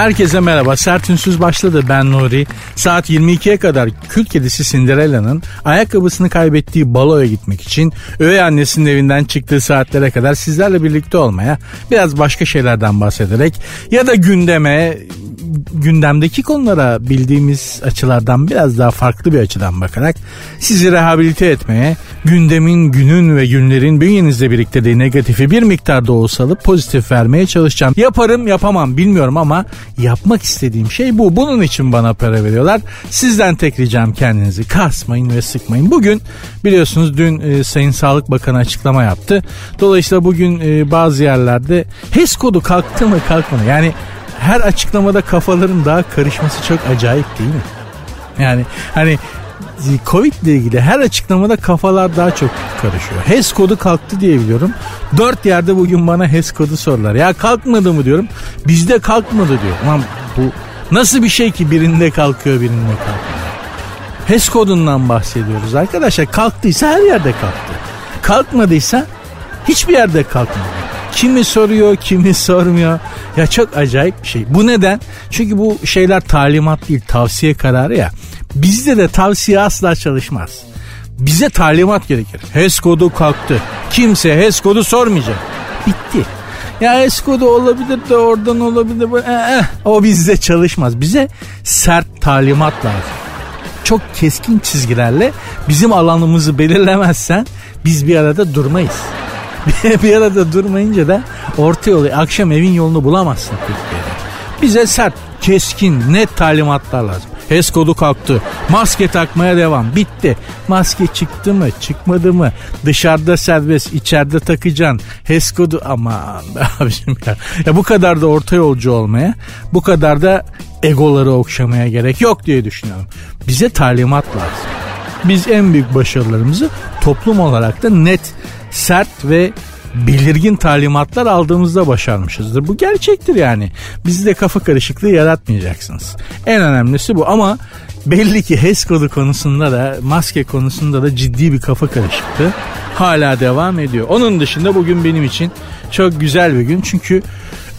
Herkese merhaba. Sert Ünsüz başladı. Ben Nuri. Saat 22'ye kadar kül kedisi Cinderella'nın ayakkabısını kaybettiği baloya gitmek için öğe annesinin evinden çıktığı saatlere kadar sizlerle birlikte olmaya, biraz başka şeylerden bahsederek ya da gündeme, gündemdeki konulara bildiğimiz açılardan biraz daha farklı bir açıdan bakarak sizi rehabilite etmeye, gündemin, günün ve günlerin bünyenizde biriktirdiği negatifi bir miktarda olsa alıp pozitif vermeye çalışacağım. Yaparım yapamam bilmiyorum ama yapmak istediğim şey bu. Bunun için bana para veriyorlar. Sizden tek ricam kendinizi kasmayın ve sıkmayın. Bugün biliyorsunuz dün e, Sayın Sağlık Bakanı açıklama yaptı. Dolayısıyla bugün e, bazı yerlerde HES kodu kalktı mı kalkmadı. Yani her açıklamada kafaların daha karışması çok acayip değil mi? Yani hani Covid ile ilgili her açıklamada kafalar daha çok karışıyor. HES kodu kalktı diye biliyorum. Dört yerde bugün bana HES kodu sorular. Ya kalkmadı mı diyorum. Bizde kalkmadı diyor. Aman bu nasıl bir şey ki birinde kalkıyor birinde kalkmıyor. HES kodundan bahsediyoruz arkadaşlar. Kalktıysa her yerde kalktı. Kalkmadıysa hiçbir yerde kalkmadı. Kimi soruyor, kimi sormuyor. Ya çok acayip bir şey. Bu neden? Çünkü bu şeyler talimat değil, tavsiye kararı ya. Bizde de tavsiye asla çalışmaz. Bize talimat gerekir. HES kodu kalktı. Kimse HES kodu sormayacak. Bitti. Ya HES kodu olabilir de oradan olabilir. Eh, eh, o bizde çalışmaz. Bize sert talimat lazım. Çok keskin çizgilerle bizim alanımızı belirlemezsen biz bir arada durmayız. bir arada durmayınca da orta yolu akşam evin yolunu bulamazsın Türkiye'de. Bize sert, keskin, net talimatlar lazım. HES kodu kalktı. Maske takmaya devam. Bitti. Maske çıktı mı çıkmadı mı? Dışarıda serbest içeride takacaksın. HES kodu aman abicim ya. ya. Bu kadar da orta yolcu olmaya bu kadar da egoları okşamaya gerek yok diye düşünüyorum. Bize talimat lazım. Biz en büyük başarılarımızı toplum olarak da net, sert ve belirgin talimatlar aldığımızda başarmışızdır. Bu gerçektir yani. Bizde kafa karışıklığı yaratmayacaksınız. En önemlisi bu ama belli ki HES kodu konusunda da maske konusunda da ciddi bir kafa karışıklığı hala devam ediyor. Onun dışında bugün benim için çok güzel bir gün çünkü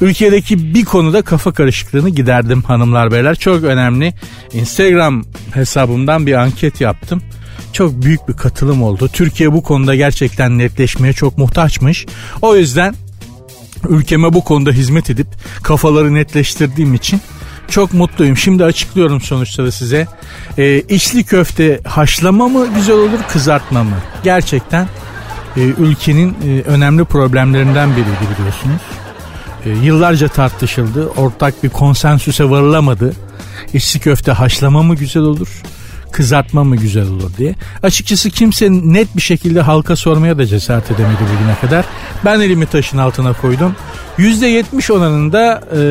ülkedeki bir konuda kafa karışıklığını giderdim hanımlar beyler. Çok önemli. Instagram hesabımdan bir anket yaptım çok büyük bir katılım oldu. Türkiye bu konuda gerçekten netleşmeye çok muhtaçmış. O yüzden ülkeme bu konuda hizmet edip kafaları netleştirdiğim için çok mutluyum. Şimdi açıklıyorum sonuçları size. Ee, içli köfte haşlama mı güzel olur kızartma mı? Gerçekten e, ülkenin e, önemli problemlerinden biriydi biliyorsunuz. E, yıllarca tartışıldı. Ortak bir konsensüse varılamadı. İçli köfte haşlama mı güzel olur? Kızartma mı güzel olur diye. Açıkçası kimse net bir şekilde halka sormaya da cesaret edemedi bugüne kadar. Ben elimi taşın altına koydum. %70 oranında e,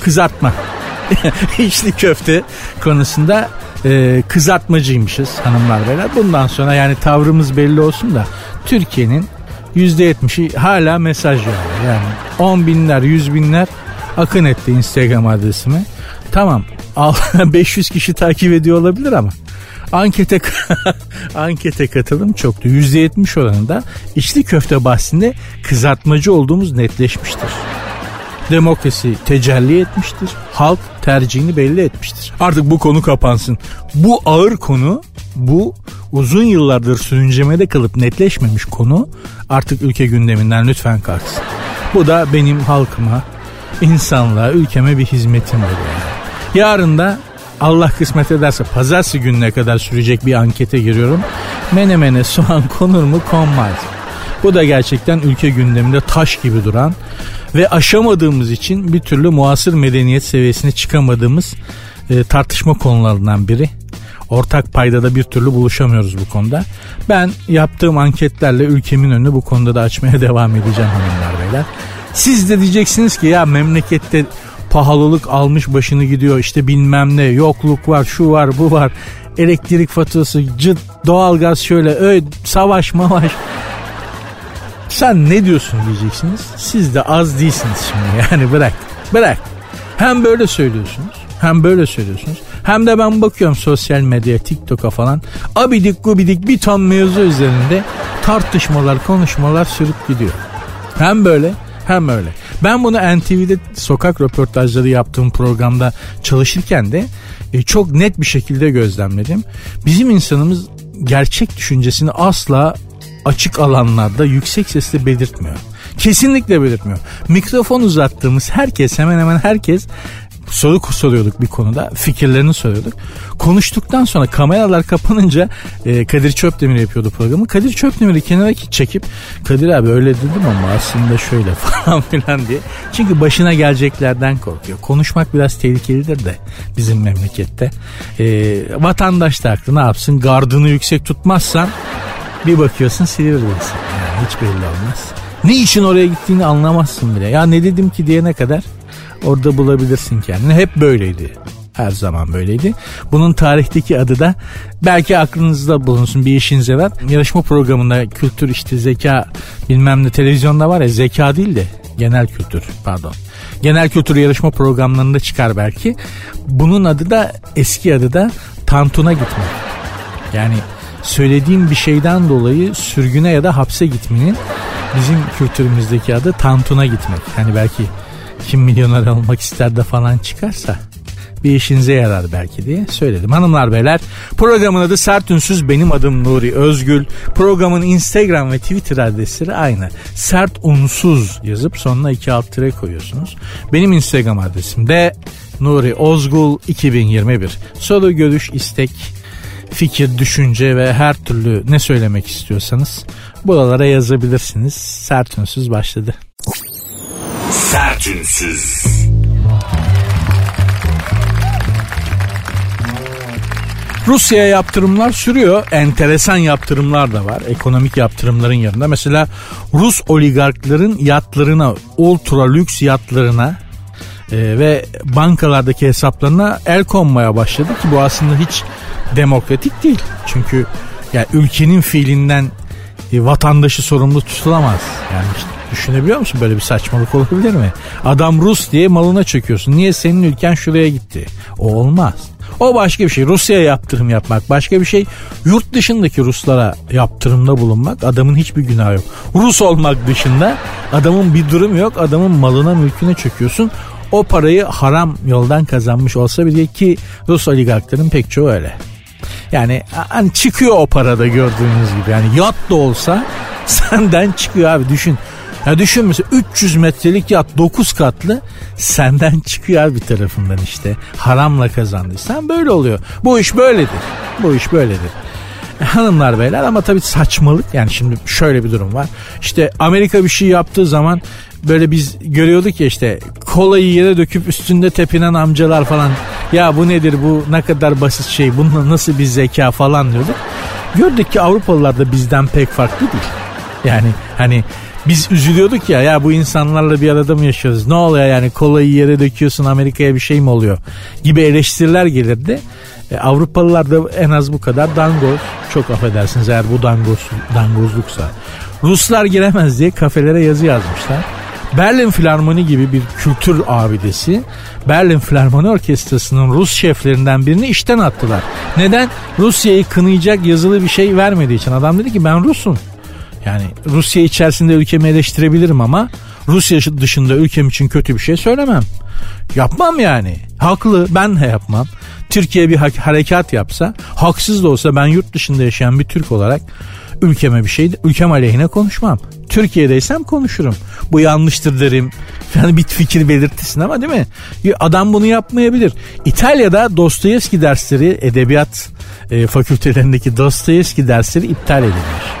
kızartma. İçli köfte konusunda e, kızartmacıymışız hanımlar beyler. Bundan sonra yani tavrımız belli olsun da Türkiye'nin %70'i hala mesaj yağıyor. Yani 10 binler, 100 binler akın etti Instagram adresime. Tamam 500 kişi takip ediyor olabilir ama ankete ankete katılım çoktu. %70 oranında içli köfte bahsinde kızartmacı olduğumuz netleşmiştir. Demokrasi tecelli etmiştir. Halk tercihini belli etmiştir. Artık bu konu kapansın. Bu ağır konu, bu uzun yıllardır sürüncemede kalıp netleşmemiş konu artık ülke gündeminden lütfen kalksın. Bu da benim halkıma, insanlığa, ülkeme bir hizmetim olur. Yarın da Allah kısmet ederse pazartesi gününe kadar sürecek bir ankete giriyorum. Menemene soğan konur mu konmaz. Bu da gerçekten ülke gündeminde taş gibi duran ve aşamadığımız için bir türlü muasır medeniyet seviyesine çıkamadığımız e, tartışma konularından biri. Ortak paydada bir türlü buluşamıyoruz bu konuda. Ben yaptığım anketlerle ülkemin önünü bu konuda da açmaya devam edeceğim hanımlar beyler. Siz de diyeceksiniz ki ya memlekette pahalılık almış başını gidiyor işte bilmem ne yokluk var şu var bu var elektrik faturası cıt doğalgaz şöyle öyle savaş mavaş Sen ne diyorsun diyeceksiniz. Siz de az değilsiniz şimdi yani bırak. Bırak. Hem böyle söylüyorsunuz hem böyle söylüyorsunuz. Hem de ben bakıyorum sosyal medyaya TikTok'a falan. Abidik gubidik bir ton mevzu üzerinde tartışmalar konuşmalar sürüp gidiyor. Hem böyle hem öyle. Ben bunu NTV'de sokak röportajları yaptığım programda çalışırken de e, çok net bir şekilde gözlemledim. Bizim insanımız gerçek düşüncesini asla açık alanlarda yüksek sesle belirtmiyor. Kesinlikle belirtmiyor. Mikrofon uzattığımız herkes hemen hemen herkes soru soruyorduk bir konuda. Fikirlerini soruyorduk. Konuştuktan sonra kameralar kapanınca e, Kadir Çöpdemir yapıyordu programı. Kadir Çöpdemir'i kenara çekip Kadir abi öyle dedim ama aslında şöyle falan filan diye. Çünkü başına geleceklerden korkuyor. Konuşmak biraz tehlikelidir de bizim memlekette. E, vatandaş da haklı ne yapsın gardını yüksek tutmazsan bir bakıyorsun Silivri'desin. Yani hiç belli olmaz. Ne için oraya gittiğini anlamazsın bile. Ya ne dedim ki diyene kadar orada bulabilirsin kendini. Hep böyleydi. Her zaman böyleydi. Bunun tarihteki adı da belki aklınızda bulunsun bir işinize var. Yarışma programında kültür işte zeka bilmem ne televizyonda var ya zeka değil de genel kültür pardon. Genel kültür yarışma programlarında çıkar belki. Bunun adı da eski adı da tantuna gitmek. Yani söylediğim bir şeyden dolayı sürgüne ya da hapse gitmenin bizim kültürümüzdeki adı tantuna gitmek. Hani belki kim milyoner olmak ister de falan çıkarsa bir işinize yarar belki diye söyledim. Hanımlar beyler programın adı Sert Ünsüz benim adım Nuri Özgül. Programın Instagram ve Twitter adresleri aynı. Sert Unsuz yazıp sonuna iki alt tire koyuyorsunuz. Benim Instagram adresim de Nuri Ozgul 2021. Soru, görüş, istek, fikir, düşünce ve her türlü ne söylemek istiyorsanız buralara yazabilirsiniz. Sert Ünsüz başladı. Sertünsüz. Rusya'ya yaptırımlar sürüyor. Enteresan yaptırımlar da var. Ekonomik yaptırımların yanında. Mesela Rus oligarkların yatlarına, ultra lüks yatlarına e, ve bankalardaki hesaplarına el konmaya başladı ki bu aslında hiç demokratik değil. Çünkü yani ülkenin fiilinden e, vatandaşı sorumlu tutulamaz. Yani işte Düşünebiliyor musun böyle bir saçmalık olabilir mi? Adam Rus diye malına çöküyorsun. Niye senin ülken şuraya gitti? O olmaz. O başka bir şey. Rusya'ya yaptırım yapmak başka bir şey. Yurt dışındaki Ruslara yaptırımda bulunmak adamın hiçbir günahı yok. Rus olmak dışında adamın bir durum yok. Adamın malına mülküne çöküyorsun. O parayı haram yoldan kazanmış olsa bile ki Rus oligarkların pek çoğu öyle. Yani hani çıkıyor o parada gördüğünüz gibi. Yani yat da olsa senden çıkıyor abi düşün. Ya düşün mesela 300 metrelik yat 9 katlı senden çıkıyor bir tarafından işte. Haramla kazandıysan böyle oluyor. Bu iş böyledir. Bu iş böyledir. E, hanımlar beyler ama tabii saçmalık yani şimdi şöyle bir durum var. İşte Amerika bir şey yaptığı zaman böyle biz görüyorduk ya işte kolayı yere döküp üstünde tepinen amcalar falan ya bu nedir bu ne kadar basit şey bununla nasıl bir zeka falan diyorduk. Gördük ki Avrupalılar da bizden pek farklı değil. Yani hani biz üzülüyorduk ya ya bu insanlarla bir arada mı yaşıyoruz? Ne oluyor yani kolayı yere döküyorsun Amerika'ya bir şey mi oluyor? Gibi eleştiriler gelirdi. E, Avrupalılar da en az bu kadar dangoz. Çok affedersiniz eğer bu dangoz, dangozluksa. Ruslar giremez diye kafelere yazı yazmışlar. Berlin Filarmoni gibi bir kültür abidesi Berlin Filarmoni Orkestrası'nın Rus şeflerinden birini işten attılar. Neden? Rusya'yı kınayacak yazılı bir şey vermediği için. Adam dedi ki ben Rus'um. Yani Rusya içerisinde ülkemi eleştirebilirim ama Rusya dışında ülkem için kötü bir şey söylemem. Yapmam yani. Haklı ben de yapmam. Türkiye bir harekat yapsa haksız da olsa ben yurt dışında yaşayan bir Türk olarak ülkeme bir şey ülkem aleyhine konuşmam. Türkiye'deysem konuşurum. Bu yanlıştır derim. Yani bir fikir belirttisin ama değil mi? Adam bunu yapmayabilir. İtalya'da Dostoyevski dersleri edebiyat e, fakültelerindeki Dostoyevski dersleri iptal edilmiş.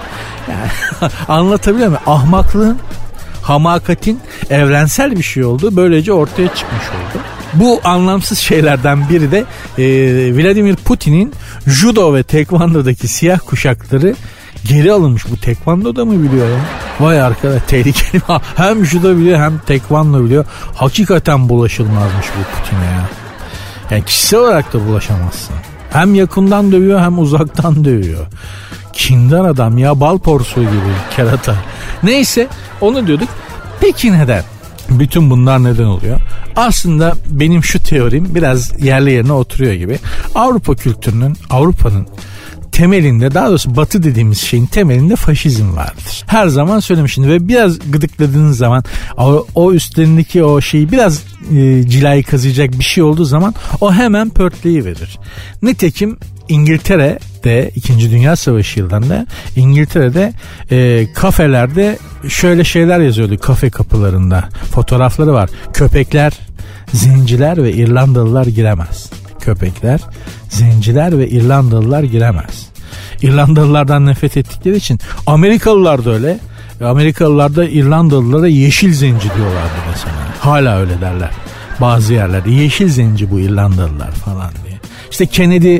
Anlatabiliyor muyum? Ahmaklığın, hamakatin evrensel bir şey oldu. Böylece ortaya çıkmış oldu. Bu anlamsız şeylerden biri de e, Vladimir Putin'in judo ve tekvandodaki siyah kuşakları geri alınmış. Bu tekvando da mı biliyor ya? Vay arkadaş tehlikeli. hem judo biliyor hem tekvando biliyor. Hakikaten bulaşılmazmış bu Putin'e ya. Yani kişisel olarak da bulaşamazsın. Hem yakından dövüyor hem uzaktan dövüyor. Kindar adam ya bal porsuğu gibi kerata. Neyse onu diyorduk. Peki neden? Bütün bunlar neden oluyor? Aslında benim şu teorim biraz yerli yerine oturuyor gibi. Avrupa kültürünün, Avrupa'nın temelinde daha doğrusu batı dediğimiz şeyin temelinde faşizm vardır. Her zaman söylemişim ve biraz gıdıkladığınız zaman o, o üstlerindeki o şeyi biraz e, cilayı kazıyacak bir şey olduğu zaman o hemen pörtleyi verir. Nitekim İngiltere'de 2. Dünya Savaşı yıllarında İngiltere'de e, kafelerde şöyle şeyler yazıyordu kafe kapılarında. Fotoğrafları var. Köpekler, zenciler ve İrlandalılar giremez. Köpekler, zenciler ve İrlandalılar giremez. İrlandalılardan nefret ettikleri için Amerikalılar da öyle. Amerikalılar da İrlandalılara yeşil zenci diyorlardı mesela. Hala öyle derler. Bazı yerlerde yeşil zenci bu İrlandalılar falan diye. İşte Kennedy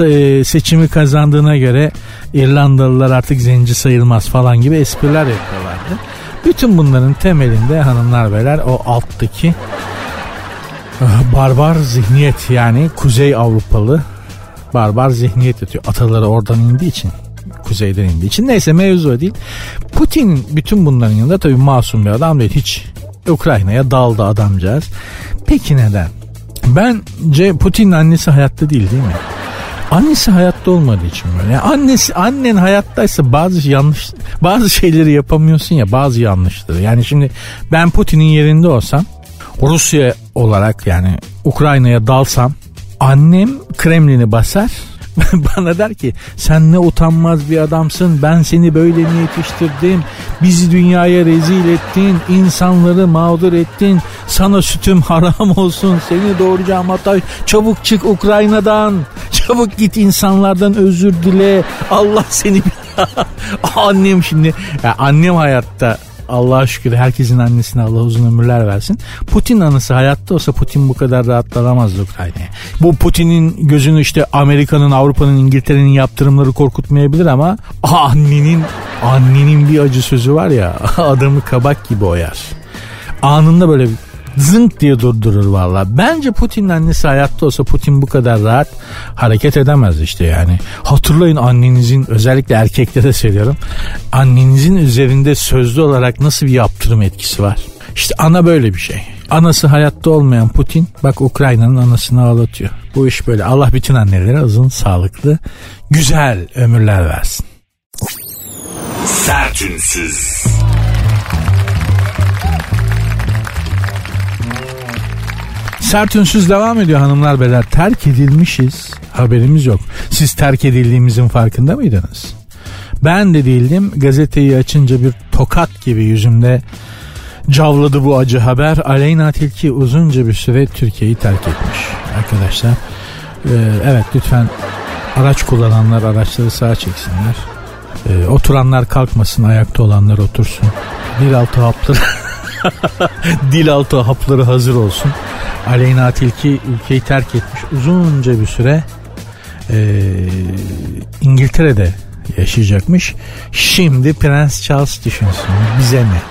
e, seçimi kazandığına göre İrlandalılar artık zenci sayılmaz falan gibi espriler yapıyorlardı. Bütün bunların temelinde hanımlar beyler o alttaki ah, barbar zihniyet yani Kuzey Avrupalı barbar zihniyet yatıyor. Ataları oradan indiği için kuzeyden indiği için. Neyse mevzu değil. Putin bütün bunların yanında tabii masum bir adam değil. Hiç Ukrayna'ya daldı adamcağız. Peki neden? Bence Putin'in annesi hayatta değil değil mi? Annesi hayatta olmadığı için böyle. Yani annesi annen hayattaysa bazı yanlış bazı şeyleri yapamıyorsun ya bazı yanlışları. Yani şimdi ben Putin'in yerinde olsam Rusya olarak yani Ukrayna'ya dalsam annem Kremlin'i basar bana der ki sen ne utanmaz bir adamsın ben seni böyle mi yetiştirdim? Bizi dünyaya rezil ettin insanları mağdur ettin. Sana sütüm haram olsun seni doğuracağım hatta çabuk çık Ukrayna'dan çabuk git insanlardan özür dile. Allah seni annem şimdi ya annem hayatta Allah'a şükür herkesin annesine Allah uzun ömürler versin. Putin anısı hayatta olsa Putin bu kadar rahatlanamazdı Ukrayna'ya. Bu Putin'in gözünü işte Amerika'nın, Avrupa'nın, İngiltere'nin yaptırımları korkutmayabilir ama annenin annenin bir acı sözü var ya adamı kabak gibi oyar. Anında böyle zınk diye durdurur valla. Bence Putin'in annesi hayatta olsa Putin bu kadar rahat hareket edemez işte yani. Hatırlayın annenizin özellikle erkeklere söylüyorum. Annenizin üzerinde sözlü olarak nasıl bir yaptırım etkisi var? İşte ana böyle bir şey. Anası hayatta olmayan Putin bak Ukrayna'nın anasını ağlatıyor. Bu iş böyle. Allah bütün annelere uzun, sağlıklı, güzel ömürler versin. Sertünsüz. Sert ünsüz devam ediyor hanımlar beyler. Terk edilmişiz. Haberimiz yok. Siz terk edildiğimizin farkında mıydınız? Ben de değildim. Gazeteyi açınca bir tokat gibi yüzümde cavladı bu acı haber. Aleyna Tilki uzunca bir süre Türkiye'yi terk etmiş. Arkadaşlar ee, evet lütfen araç kullananlar araçları sağa çeksinler. Ee, oturanlar kalkmasın ayakta olanlar otursun. Bir altı hapları dil altı hapları hazır olsun. Aleyna Tilki ülkeyi terk etmiş uzunca bir süre e, İngiltere'de yaşayacakmış. Şimdi Prens Charles düşünsün bize ne?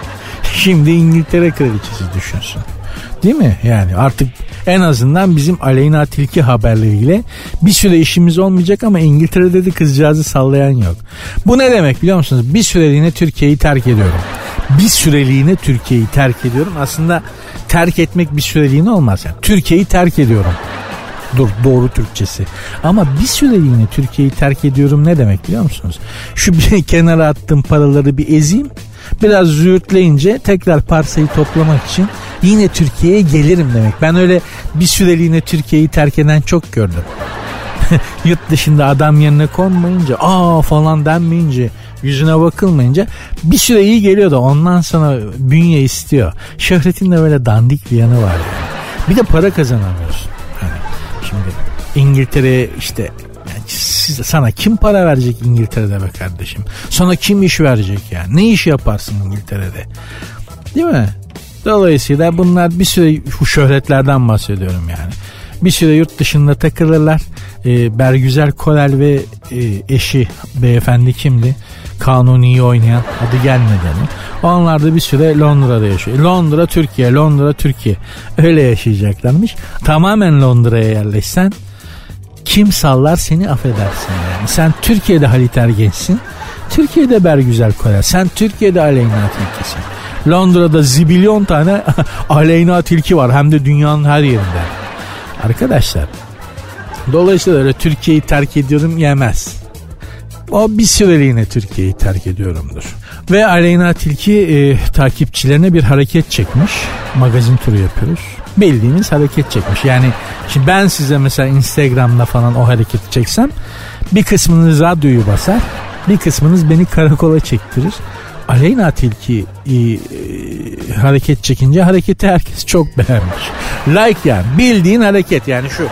Şimdi İngiltere kraliçesi düşünsün. Değil mi? Yani artık en azından bizim Aleyna Tilki haberleriyle bir süre işimiz olmayacak ama İngiltere'de de kızcağızı sallayan yok. Bu ne demek biliyor musunuz? Bir süreliğine Türkiye'yi terk ediyorum. Bir süreliğine Türkiye'yi terk ediyorum. Aslında terk etmek bir süreliğine olmaz. Yani Türkiye'yi terk ediyorum. Dur doğru Türkçesi. Ama bir süreliğine Türkiye'yi terk ediyorum ne demek biliyor musunuz? Şu bir kenara attığım paraları bir ezeyim. Biraz züğürtleyince tekrar parsayı toplamak için yine Türkiye'ye gelirim demek. Ben öyle bir süreliğine Türkiye'yi terk eden çok gördüm. Yurt dışında adam yerine konmayınca aa falan denmeyince yüzüne bakılmayınca bir süre iyi geliyor da ondan sonra bünye istiyor. Şöhretin de böyle dandik bir yanı var yani. Bir de para kazanamıyorsun. Hani şimdi İngiltere işte yani sana kim para verecek İngiltere'de be kardeşim? Sana kim iş verecek yani? Ne iş yaparsın İngiltere'de? Değil mi? Dolayısıyla bunlar bir süre şöhretlerden bahsediyorum yani. Bir süre yurt dışında takılırlar. E, Bergüzer Korel ve e, eşi beyefendi kimdi? Kanuni'yi oynayan adı gelmedi mi? Onlar da bir süre Londra'da yaşıyor. Londra Türkiye, Londra Türkiye. Öyle yaşayacaklarmış. Tamamen Londra'ya yerleşsen kim sallar seni affedersin yani. Sen Türkiye'de Halit Ergenç'sin. Türkiye'de Bergüzel Korel. Sen Türkiye'de Aleyna Tilki'sin. Londra'da zibilyon tane Aleyna Tilki var. Hem de dünyanın her yerinde. Arkadaşlar dolayısıyla öyle Türkiye'yi terk ediyorum yemez. O bir süreliğine Türkiye'yi terk ediyorumdur. Ve Aleyna Tilki e, takipçilerine bir hareket çekmiş. Magazin turu yapıyoruz. Bildiğiniz hareket çekmiş. Yani şimdi ben size mesela Instagram'da falan o hareketi çeksem bir kısmınız radyoyu basar bir kısmınız beni karakola çektirir. Aleyna Tilki e, e, hareket çekince hareketi herkes çok beğenmiş. Like yani bildiğin hareket yani şu.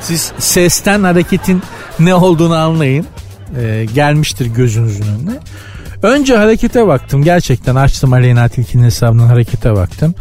Siz sesten hareketin ne olduğunu anlayın. E, gelmiştir gözünüzün önüne. Önce harekete baktım. Gerçekten açtım Aleyna Tilki'nin hesabından harekete baktım.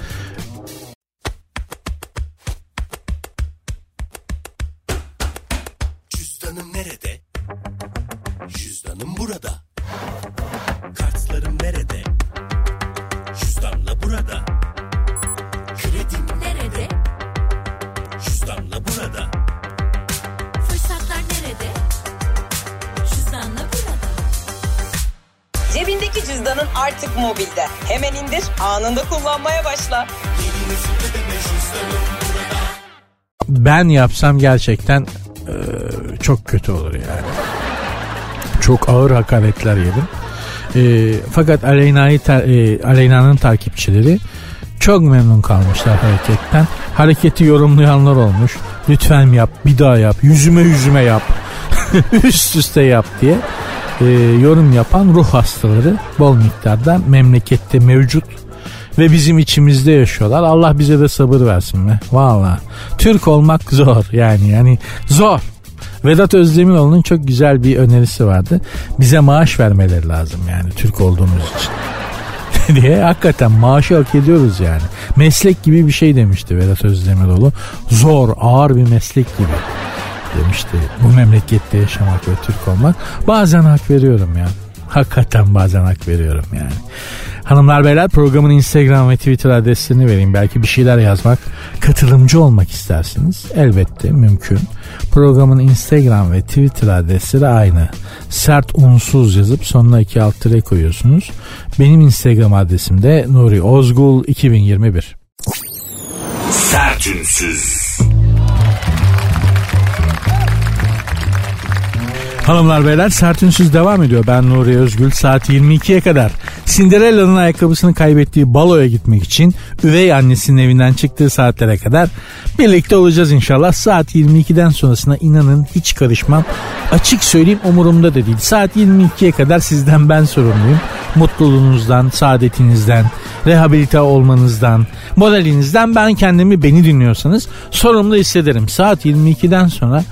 Ben yapsam gerçekten e, çok kötü olur yani. Çok ağır hakaretler yedim. E, fakat Aleyna'yı e, Aleyna'nın takipçileri çok memnun kalmışlar hareketten. Hareketi yorumlayanlar olmuş. Lütfen yap, bir daha yap, yüzüme yüzüme yap, üst üste yap diye e, yorum yapan ruh hastaları bol miktarda memlekette mevcut ve bizim içimizde yaşıyorlar. Allah bize de sabır versin be. Valla. Türk olmak zor yani yani zor. Vedat Özdemiroğlu'nun çok güzel bir önerisi vardı. Bize maaş vermeleri lazım yani Türk olduğumuz için. diye hakikaten maaşı hak ediyoruz yani. Meslek gibi bir şey demişti Vedat Özdemiroğlu. Zor, ağır bir meslek gibi demişti. Bu memlekette yaşamak ve Türk olmak. Bazen hak veriyorum ya. Hakikaten bazen hak veriyorum yani. Hanımlar beyler programın Instagram ve Twitter adreslerini vereyim. Belki bir şeyler yazmak, katılımcı olmak istersiniz. Elbette mümkün. Programın Instagram ve Twitter adresleri aynı. Sert unsuz yazıp sonuna iki alt tire koyuyorsunuz. Benim Instagram adresim de Nuri Ozgul 2021. Sertünsüz. Hanımlar beyler sertünsüz devam ediyor. Ben Nuri Özgül saat 22'ye kadar Cinderella'nın ayakkabısını kaybettiği baloya gitmek için üvey annesinin evinden çıktığı saatlere kadar birlikte olacağız inşallah. Saat 22'den sonrasına inanın hiç karışmam. Açık söyleyeyim umurumda da değil. Saat 22'ye kadar sizden ben sorumluyum. Mutluluğunuzdan, saadetinizden, rehabilite olmanızdan, moralinizden ben kendimi beni dinliyorsanız sorumlu hissederim. Saat 22'den sonra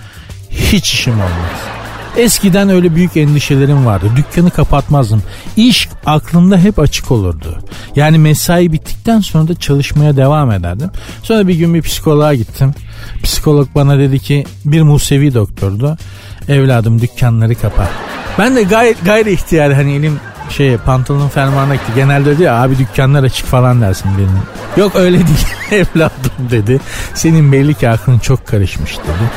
hiç işim olmaz. Eskiden öyle büyük endişelerim vardı. Dükkanı kapatmazdım. İş aklımda hep açık olurdu. Yani mesai bittikten sonra da çalışmaya devam ederdim. Sonra bir gün bir psikoloğa gittim. Psikolog bana dedi ki bir Musevi doktordu. Evladım dükkanları kapat. Ben de gayet gayri ihtiyar hani elim şey pantolonun fermuarına gitti. Genelde diyor abi dükkanlar açık falan dersin benim. Yok öyle değil evladım dedi. Senin belli ki aklın çok karışmış dedi.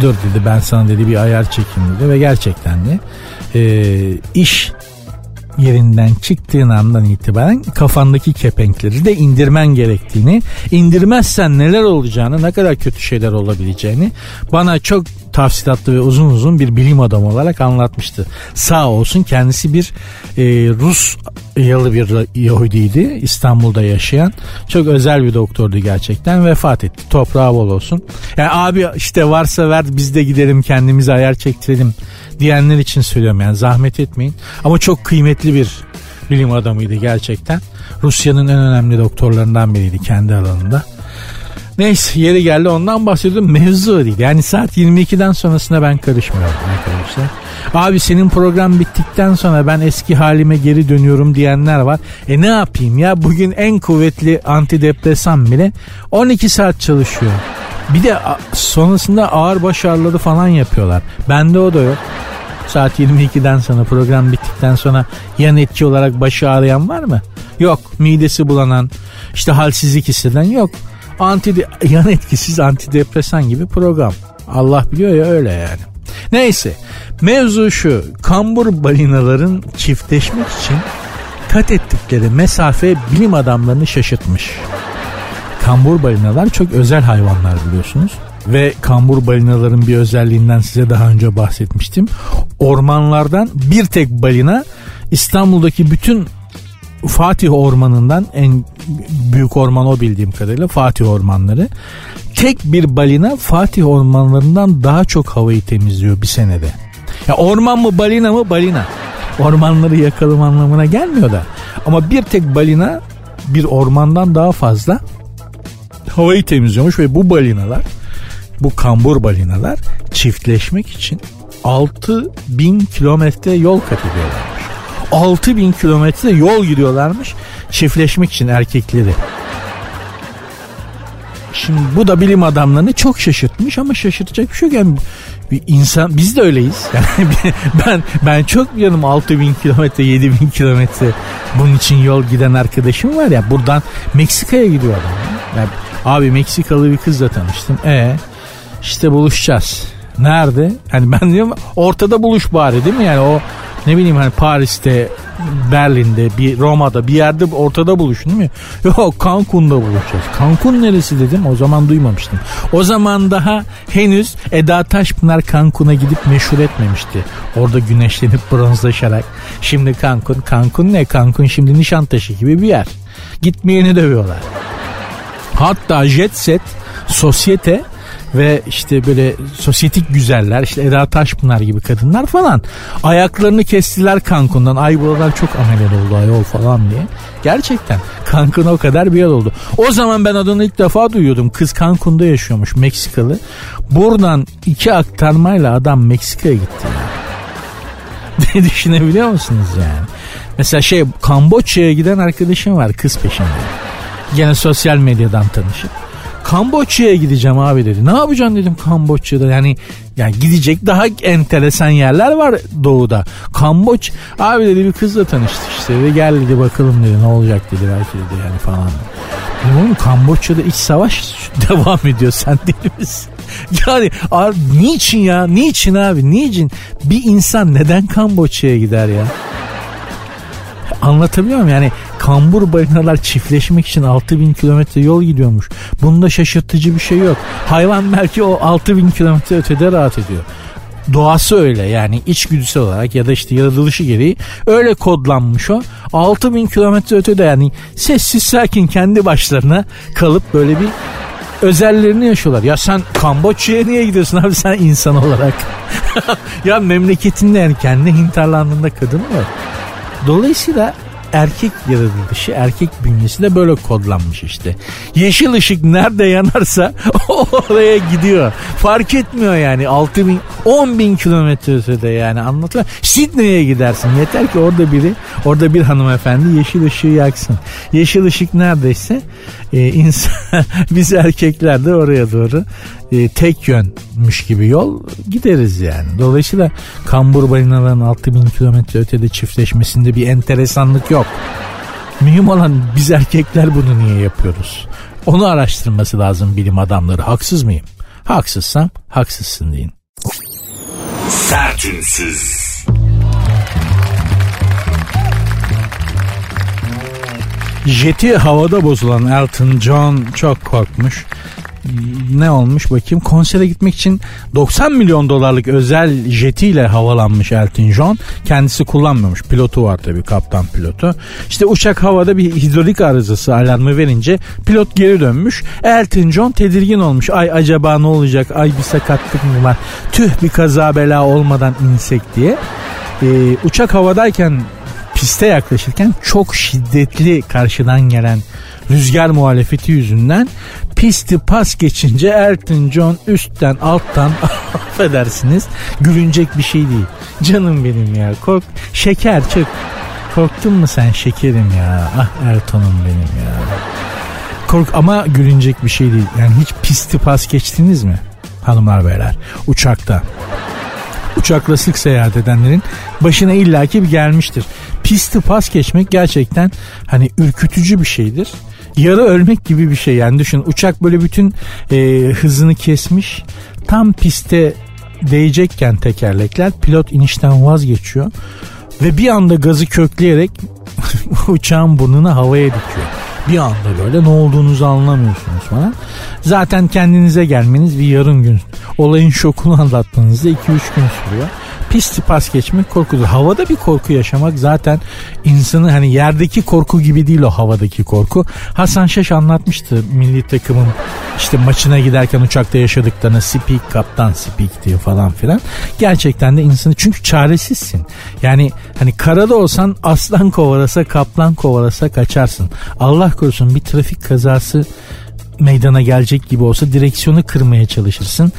Dur dedi ben sana dedi bir ayar çekeyim dedi ve gerçekten de e, iş yerinden çıktığın andan itibaren kafandaki kepenkleri de indirmen gerektiğini, indirmezsen neler olacağını, ne kadar kötü şeyler olabileceğini bana çok tafsilatlı ve uzun uzun bir bilim adamı olarak anlatmıştı. Sağ olsun kendisi bir e, Rus yalı bir Yahudiydi İstanbul'da yaşayan. Çok özel bir doktordu gerçekten vefat etti. Toprağı bol olsun. Yani abi işte varsa ver biz de gidelim kendimize ayar çektirelim diyenler için söylüyorum yani zahmet etmeyin. Ama çok kıymetli bir bilim adamıydı gerçekten. Rusya'nın en önemli doktorlarından biriydi kendi alanında. Neyse yeri geldi ondan bahsediyordum mevzu değil. Yani saat 22'den sonrasına ben karışmıyorum arkadaşlar. Abi senin program bittikten sonra ben eski halime geri dönüyorum diyenler var. E ne yapayım ya bugün en kuvvetli antidepresan bile 12 saat çalışıyor. Bir de sonrasında ağır baş ağrıları falan yapıyorlar. Bende o da yok. Saat 22'den sonra program bittikten sonra yan etki olarak başı ağrıyan var mı? Yok. Midesi bulanan, işte halsizlik hisseden yok. Anti yan etkisiz antidepresan gibi program. Allah biliyor ya öyle yani. Neyse mevzu şu kambur balinaların çiftleşmek için kat ettikleri mesafe bilim adamlarını şaşırtmış. Kambur balinalar çok özel hayvanlar biliyorsunuz. Ve kambur balinaların bir özelliğinden size daha önce bahsetmiştim. Ormanlardan bir tek balina İstanbul'daki bütün Fatih Ormanı'ndan en büyük orman o bildiğim kadarıyla Fatih Ormanları. Tek bir balina Fatih Ormanlarından daha çok havayı temizliyor bir senede. Ya orman mı balina mı balina. Ormanları yakalım anlamına gelmiyor da. Ama bir tek balina bir ormandan daha fazla havayı temizliyormuş ve bu balinalar bu kambur balinalar çiftleşmek için 6000 kilometre yol kat ediyorlarmış. 6000 kilometre yol gidiyorlarmış çiftleşmek için erkekleri. Şimdi bu da bilim adamlarını çok şaşırtmış ama şaşırtacak bir şey yok. Yani bir insan biz de öyleyiz. Yani ben ben çok yanım 6000 kilometre 7000 kilometre bunun için yol giden arkadaşım var ya buradan Meksika'ya gidiyor adam. Yani, abi Meksikalı bir kızla tanıştım. E işte buluşacağız. Nerede? Hani ben diyorum ortada buluş bari değil mi? Yani o ne bileyim hani Paris'te, Berlin'de, bir Roma'da bir yerde ortada buluşun değil mi? Yok Cancun'da buluşacağız. Cancun neresi dedim o zaman duymamıştım. O zaman daha henüz Eda Taşpınar Cancun'a gidip meşhur etmemişti. Orada güneşlenip bronzlaşarak. Şimdi Cancun, Cancun ne? Cancun şimdi Nişantaşı gibi bir yer. Gitmeyeni dövüyorlar. Hatta jet set, sosyete ve işte böyle sosyetik güzeller işte Eda Taşpınar gibi kadınlar falan ayaklarını kestiler Cancun'dan ay buralar çok ameliyat oldu ayol falan diye. Gerçekten Cancun o kadar bir yer oldu. O zaman ben adını ilk defa duyuyordum. Kız Cancun'da yaşıyormuş Meksikalı. Buradan iki aktarmayla adam Meksika'ya gitti. Yani. Düşünebiliyor musunuz yani? Mesela şey Kamboçya'ya giden arkadaşım var kız peşinde. Gene sosyal medyadan tanışıp. Kamboçya'ya gideceğim abi dedi. Ne yapacaksın dedim Kamboçya'da. Yani yani gidecek daha enteresan yerler var doğuda. Kamboç abi dedi bir kızla tanıştık işte ve gel dedi bakalım dedi ne olacak dedi belki dedi yani falan. Dedim oğlum Kamboçya'da iç savaş devam ediyor sen değil misin? Yani abi, niçin ya? Niçin abi? Niçin? Bir insan neden Kamboçya'ya gider ya? Anlatabiliyor muyum? Yani kambur balinalar çiftleşmek için 6000 kilometre yol gidiyormuş. Bunda şaşırtıcı bir şey yok. Hayvan belki o 6000 kilometre ötede rahat ediyor. Doğası öyle yani içgüdüsel olarak ya da işte yaratılışı gereği öyle kodlanmış o. 6000 kilometre ötede yani sessiz sakin kendi başlarına kalıp böyle bir özellerini yaşıyorlar. Ya sen Kamboçya'ya niye gidiyorsun abi sen insan olarak? ya memleketinde yani kendi hinterlandığında kadın mı? Dolayısıyla erkek yaratılışı, erkek bünyesi de böyle kodlanmış işte. Yeşil ışık nerede yanarsa oraya gidiyor. Fark etmiyor yani 6 bin, 10 bin kilometre ötede yani anlatıyor. Sydney'e gidersin. Yeter ki orada biri, orada bir hanımefendi yeşil ışığı yaksın. Yeşil ışık neredeyse e, insan, biz erkekler de oraya doğru e, tek yönmüş gibi yol gideriz yani. Dolayısıyla kambur balinaların 6000 kilometre ötede çiftleşmesinde bir enteresanlık yok. Mühim olan biz erkekler bunu niye yapıyoruz? Onu araştırması lazım bilim adamları. Haksız mıyım? Haksızsam haksızsın deyin. Sertünsüz. Jeti havada bozulan Elton John çok korkmuş. Ne olmuş bakayım konsere gitmek için 90 milyon dolarlık özel jetiyle havalanmış Elton John. Kendisi kullanmıyormuş. Pilotu var tabii kaptan pilotu. İşte uçak havada bir hidrolik arızası alarmı verince pilot geri dönmüş. Elton John tedirgin olmuş. Ay acaba ne olacak? Ay bir sakatlık mı var? Tüh bir kaza bela olmadan insek diye. Ee, uçak havadayken piste yaklaşırken çok şiddetli karşıdan gelen rüzgar muhalefeti yüzünden pisti pas geçince Elton John üstten alttan affedersiniz gülünecek bir şey değil. Canım benim ya kork şeker çık. Korktun mu sen şekerim ya? Ah Elton'um benim ya. Kork ama gülünecek bir şey değil. Yani hiç pisti pas geçtiniz mi? Hanımlar beyler uçakta uçakla sık seyahat edenlerin başına illaki bir gelmiştir. Pisti pas geçmek gerçekten hani ürkütücü bir şeydir. Yarı ölmek gibi bir şey yani düşün uçak böyle bütün e, hızını kesmiş Tam piste değecekken tekerlekler pilot inişten vazgeçiyor ve bir anda gazı kökleyerek uçağın burnunu havaya dikiyor. Bir anda böyle ne olduğunuzu anlamıyorsunuz falan. Zaten kendinize gelmeniz bir yarım gün. Olayın şokunu anlatmanız da 2-3 gün sürüyor. Pisti pas geçmek korkudur. Havada bir korku yaşamak zaten insanı hani yerdeki korku gibi değil o havadaki korku. Hasan Şaş anlatmıştı milli takımın işte maçına giderken uçakta yaşadıklarını speak kaptan speak diyor falan filan. Gerçekten de insanı çünkü çaresizsin. Yani hani karada olsan aslan kovalasa kaplan kovalasa kaçarsın. Allah korusun bir trafik kazası meydana gelecek gibi olsa direksiyonu kırmaya çalışırsın.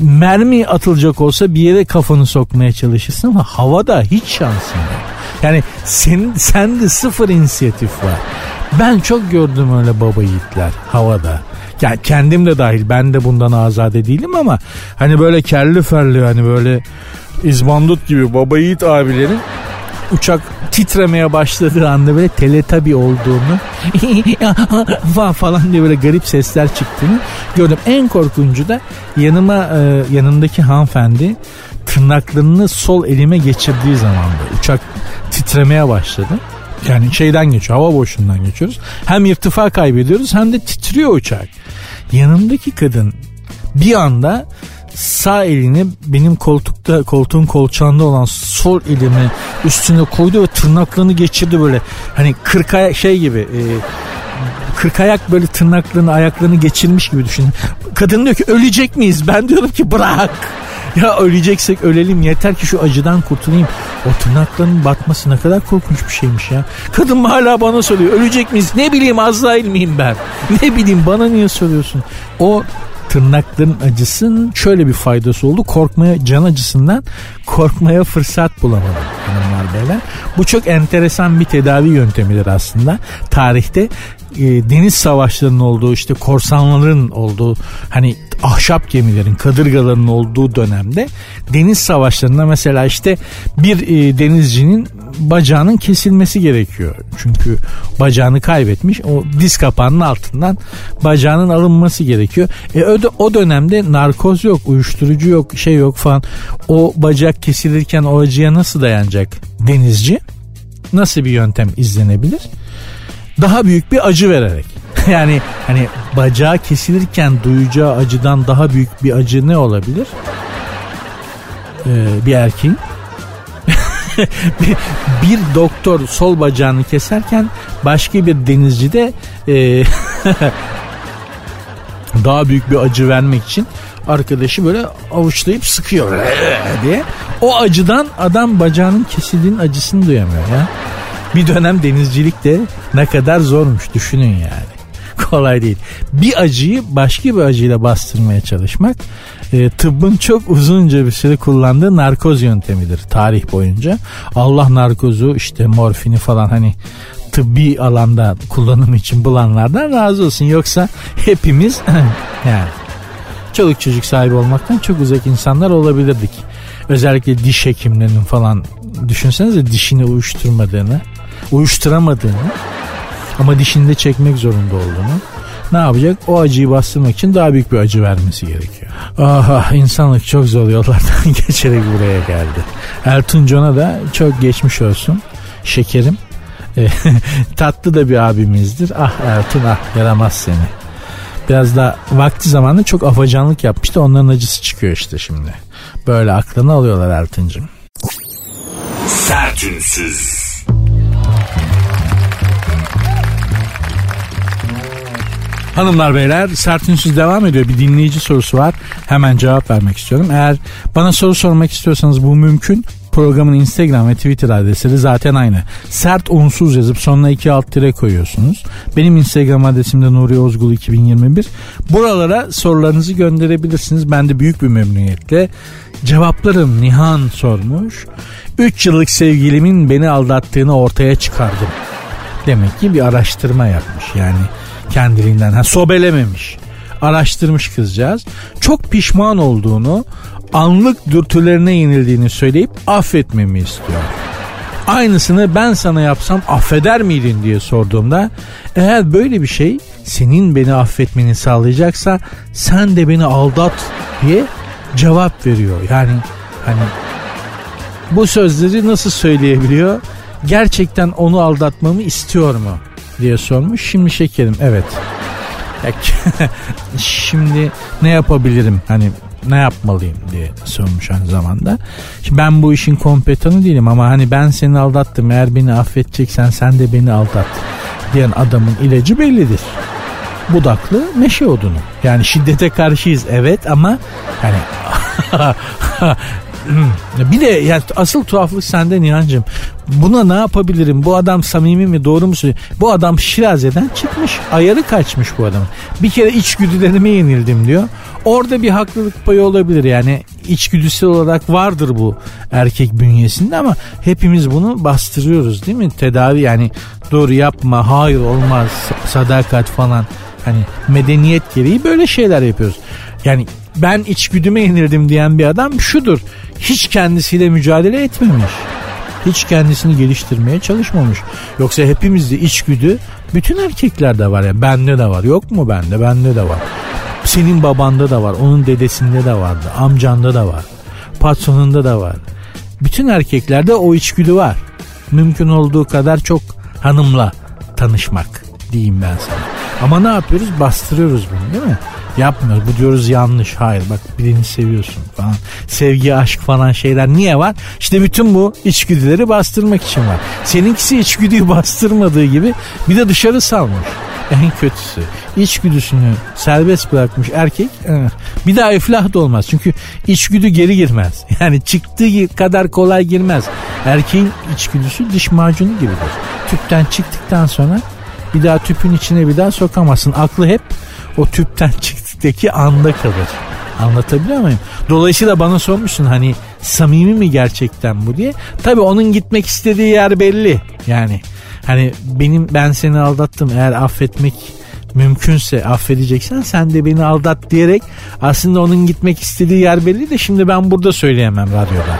Mermi atılacak olsa bir yere kafanı sokmaya çalışırsın ama havada hiç şansın yok. Yani sen, sende sıfır inisiyatif var. Ben çok gördüm öyle baba yiğitler havada. Yani kendim de dahil ben de bundan azade değilim ama hani böyle kelli ferli hani böyle izbandut gibi baba yiğit abilerin uçak titremeye başladığı anda böyle teletabi olduğunu falan diye böyle garip sesler çıktığını gördüm. En korkuncu da yanıma e, yanındaki hanımefendi tırnaklarını sol elime geçirdiği zaman uçak titremeye başladı. Yani şeyden geçiyor hava boşluğundan geçiyoruz. Hem irtifa kaybediyoruz hem de titriyor uçak. Yanımdaki kadın bir anda sağ elini benim koltukta koltuğun kolçağında olan sol elimi üstüne koydu ve tırnaklarını geçirdi böyle. Hani kırk ayak şey gibi e, kırk ayak böyle tırnaklarını ayaklarını geçirmiş gibi düşünün. Kadın diyor ki ölecek miyiz? Ben diyorum ki bırak. Ya öleceksek ölelim yeter ki şu acıdan kurtulayım. O tırnakların batması ne kadar korkunç bir şeymiş ya. Kadın hala bana soruyor ölecek miyiz? Ne bileyim Azrail miyim ben? Ne bileyim bana niye soruyorsun? O tırnakların acısının şöyle bir faydası oldu. Korkmaya, can acısından korkmaya fırsat bulamadım hanımlar beyler. Bu çok enteresan bir tedavi yöntemidir aslında. Tarihte e, deniz savaşlarının olduğu işte korsanların olduğu hani ahşap gemilerin kadırgaların olduğu dönemde deniz savaşlarında mesela işte bir e, denizcinin bacağının kesilmesi gerekiyor. Çünkü bacağını kaybetmiş o diz kapağının altından bacağının alınması gerekiyor. E, o, o dönemde narkoz yok uyuşturucu yok şey yok falan o bacak kesilirken o acıya nasıl dayanacak denizci? Nasıl bir yöntem izlenebilir? Daha büyük bir acı vererek. yani hani bacağı kesilirken duyacağı acıdan daha büyük bir acı ne olabilir? Ee, bir erkeğin bir, bir doktor sol bacağını keserken başka bir denizci de e, daha büyük bir acı vermek için arkadaşı böyle avuçlayıp sıkıyor diye. O acıdan adam bacağının kesildiğinin acısını duyamıyor ya. Bir dönem denizcilik de ne kadar zormuş düşünün yani. Kolay değil. Bir acıyı başka bir acıyla bastırmaya çalışmak e, tıbbın çok uzunca bir süre kullandığı narkoz yöntemidir tarih boyunca. Allah narkozu işte morfini falan hani tıbbi alanda kullanım için bulanlardan razı olsun. Yoksa hepimiz yani çoluk çocuk sahibi olmaktan çok uzak insanlar olabilirdik. Özellikle diş hekimlerinin falan düşünsenize dişini uyuşturmadığını, uyuşturamadığını ama dişini de çekmek zorunda olduğunu ne yapacak? O acıyı bastırmak için daha büyük bir acı vermesi gerekiyor. Aha insanlık çok zor yollardan geçerek buraya geldi. Elton John'a da çok geçmiş olsun. Şekerim. E, tatlı da bir abimizdir. Ah Elton ah yaramaz seni. Biraz da vakti zamanında çok afacanlık yapmıştı. Onların acısı çıkıyor işte şimdi. Böyle aklını alıyorlar Elton'cum. Sertünsüz. Hanımlar beyler sertünsüz devam ediyor. Bir dinleyici sorusu var. Hemen cevap vermek istiyorum. Eğer bana soru sormak istiyorsanız bu mümkün. Programın Instagram ve Twitter adresleri zaten aynı. Sert unsuz yazıp sonuna iki alt tire koyuyorsunuz. Benim Instagram adresim de Nuri Ozgul 2021. Buralara sorularınızı gönderebilirsiniz. Ben de büyük bir memnuniyetle cevaplarım Nihan sormuş. 3 yıllık sevgilimin beni aldattığını ortaya çıkardım. Demek ki bir araştırma yapmış yani kendiliğinden. Ha, sobelememiş. Araştırmış kızcağız. Çok pişman olduğunu, anlık dürtülerine yenildiğini söyleyip affetmemi istiyor. Aynısını ben sana yapsam affeder miydin diye sorduğumda eğer böyle bir şey senin beni affetmeni sağlayacaksa sen de beni aldat diye cevap veriyor. Yani hani bu sözleri nasıl söyleyebiliyor? Gerçekten onu aldatmamı istiyor mu? Diye sormuş. Şimdi şekerim evet. Şimdi ne yapabilirim? Hani ne yapmalıyım diye sormuş aynı zamanda. Şimdi ben bu işin kompetanı değilim ama hani ben seni aldattım eğer beni affedeceksen sen de beni aldat diyen adamın ilacı bellidir. Budaklı meşe odunu. Yani şiddete karşıyız evet ama hani bir de yani asıl tuhaflık sende Nihan'cığım. Buna ne yapabilirim? Bu adam samimi mi? Doğru mu? Bu adam Şiraze'den çıkmış. Ayarı kaçmış bu adamın. Bir kere içgüdülerime yenildim diyor. Orada bir haklılık payı olabilir yani içgüdüsel olarak vardır bu erkek bünyesinde ama hepimiz bunu bastırıyoruz değil mi? Tedavi yani doğru yapma, hayır olmaz, sadakat falan hani medeniyet gereği böyle şeyler yapıyoruz. Yani ben içgüdüme yenildim diyen bir adam şudur. Hiç kendisiyle mücadele etmemiş. Hiç kendisini geliştirmeye çalışmamış. Yoksa hepimizde içgüdü bütün erkeklerde var ya. Bende de var. Yok mu bende? Bende de var. Senin babanda da var. Onun dedesinde de vardı. Amcanda da var. Patronunda da var. Bütün erkeklerde o içgüdü var. Mümkün olduğu kadar çok hanımla tanışmak diyeyim ben sana. Ama ne yapıyoruz? Bastırıyoruz bunu değil mi? Yapmıyoruz. Bu diyoruz yanlış. Hayır bak birini seviyorsun falan. Sevgi, aşk falan şeyler niye var? İşte bütün bu içgüdüleri bastırmak için var. Seninkisi içgüdüyü bastırmadığı gibi bir de dışarı salmış. En kötüsü. içgüdüsünü serbest bırakmış erkek eh, bir daha iflah da olmaz. Çünkü içgüdü geri girmez. Yani çıktığı kadar kolay girmez. Erkeğin içgüdüsü diş macunu gibidir. Tüpten çıktıktan sonra bir daha tüpün içine bir daha sokamazsın. Aklı hep o tüpten çıktıktaki anda kalır. Anlatabiliyor muyum? Dolayısıyla bana sormuşsun hani samimi mi gerçekten bu diye. Tabi onun gitmek istediği yer belli. Yani hani benim ben seni aldattım eğer affetmek mümkünse affedeceksen sen de beni aldat diyerek aslında onun gitmek istediği yer belli de şimdi ben burada söyleyemem radyoda.